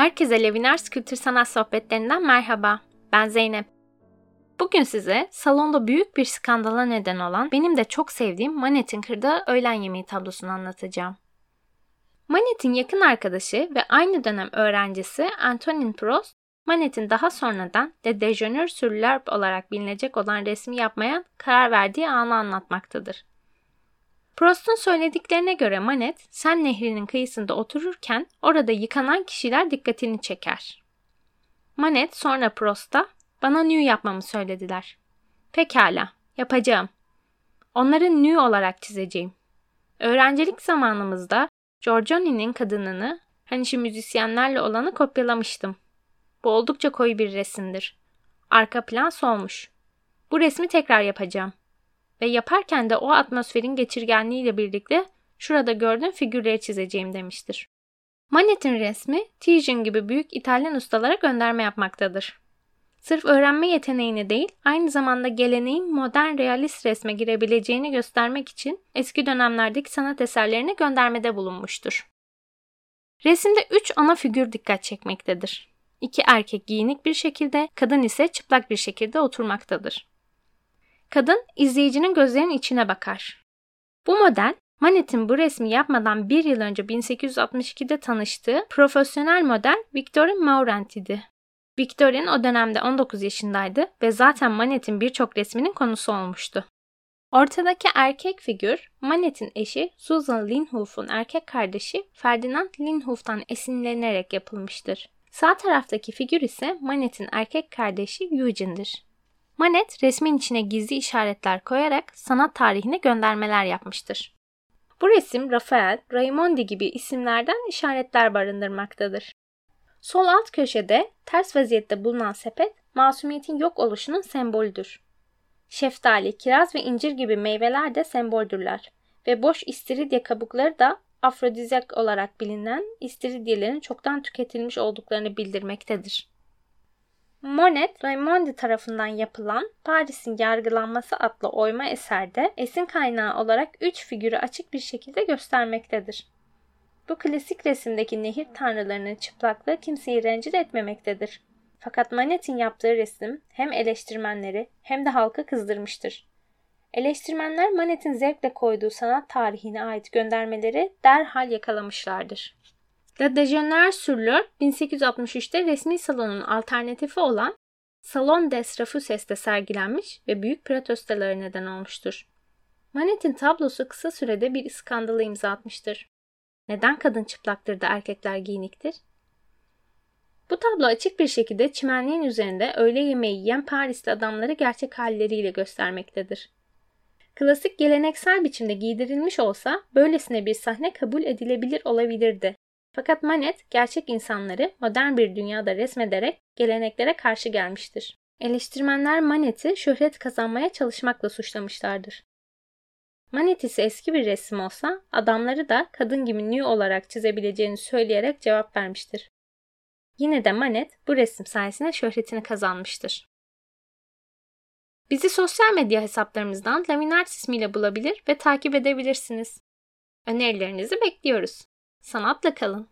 Herkese Levinars Kültür Sanat Sohbetlerinden merhaba. Ben Zeynep. Bugün size salonda büyük bir skandala neden olan benim de çok sevdiğim Manet'in kırdığı öğlen yemeği tablosunu anlatacağım. Manet'in yakın arkadaşı ve aynı dönem öğrencisi Antonin Prost, Manet'in daha sonradan de Déjeuner sur l'Herbe olarak bilinecek olan resmi yapmaya karar verdiği anı anlatmaktadır. Prost'un söylediklerine göre Manet, Sen Nehri'nin kıyısında otururken orada yıkanan kişiler dikkatini çeker. Manet sonra Prost'a bana nü yapmamı söylediler. Pekala, yapacağım. Onları nü olarak çizeceğim. Öğrencilik zamanımızda Giorgioni'nin kadınını, hani şu müzisyenlerle olanı kopyalamıştım. Bu oldukça koyu bir resimdir. Arka plan solmuş. Bu resmi tekrar yapacağım ve yaparken de o atmosferin geçirgenliğiyle birlikte şurada gördüğün figürleri çizeceğim demiştir. Manet'in resmi Titian gibi büyük İtalyan ustalara gönderme yapmaktadır. Sırf öğrenme yeteneğini değil, aynı zamanda geleneğin modern realist resme girebileceğini göstermek için eski dönemlerdeki sanat eserlerine göndermede bulunmuştur. Resimde üç ana figür dikkat çekmektedir. İki erkek giyinik bir şekilde, kadın ise çıplak bir şekilde oturmaktadır. Kadın izleyicinin gözlerinin içine bakar. Bu model Manet'in bu resmi yapmadan bir yıl önce 1862'de tanıştığı profesyonel model Victorine Maurent idi. Victorine o dönemde 19 yaşındaydı ve zaten Manet'in birçok resminin konusu olmuştu. Ortadaki erkek figür Manet'in eşi Susan Linhoof'un erkek kardeşi Ferdinand Linhoof'tan esinlenerek yapılmıştır. Sağ taraftaki figür ise Manet'in erkek kardeşi Eugene'dir. Manet resmin içine gizli işaretler koyarak sanat tarihine göndermeler yapmıştır. Bu resim Rafael, Raimondi gibi isimlerden işaretler barındırmaktadır. Sol alt köşede ters vaziyette bulunan sepet masumiyetin yok oluşunun sembolüdür. Şeftali, kiraz ve incir gibi meyveler de semboldürler ve boş istiridye kabukları da afrodizyak olarak bilinen istiridyelerin çoktan tüketilmiş olduklarını bildirmektedir. Monet, Raimondi tarafından yapılan Paris'in Yargılanması adlı oyma eserde esin kaynağı olarak üç figürü açık bir şekilde göstermektedir. Bu klasik resimdeki nehir tanrılarının çıplaklığı kimseyi rencide etmemektedir. Fakat Manet'in yaptığı resim hem eleştirmenleri hem de halkı kızdırmıştır. Eleştirmenler Manet'in zevkle koyduğu sanat tarihine ait göndermeleri derhal yakalamışlardır. La Déjeuner sur l'Heure 1863'te resmi salonun alternatifi olan Salon des Refuses'te sergilenmiş ve büyük protestolara neden olmuştur. Manet'in tablosu kısa sürede bir skandalı imza atmıştır. Neden kadın çıplaktır da erkekler giyiniktir? Bu tablo açık bir şekilde çimenliğin üzerinde öğle yemeği yiyen Parisli adamları gerçek halleriyle göstermektedir. Klasik geleneksel biçimde giydirilmiş olsa böylesine bir sahne kabul edilebilir olabilirdi. Fakat Manet gerçek insanları modern bir dünyada resmederek geleneklere karşı gelmiştir. Eleştirmenler Manet'i şöhret kazanmaya çalışmakla suçlamışlardır. Manet ise eski bir resim olsa adamları da kadın gibi nü olarak çizebileceğini söyleyerek cevap vermiştir. Yine de Manet bu resim sayesinde şöhretini kazanmıştır. Bizi sosyal medya hesaplarımızdan Laminart ismiyle bulabilir ve takip edebilirsiniz. Önerilerinizi bekliyoruz. Sanatla kalın.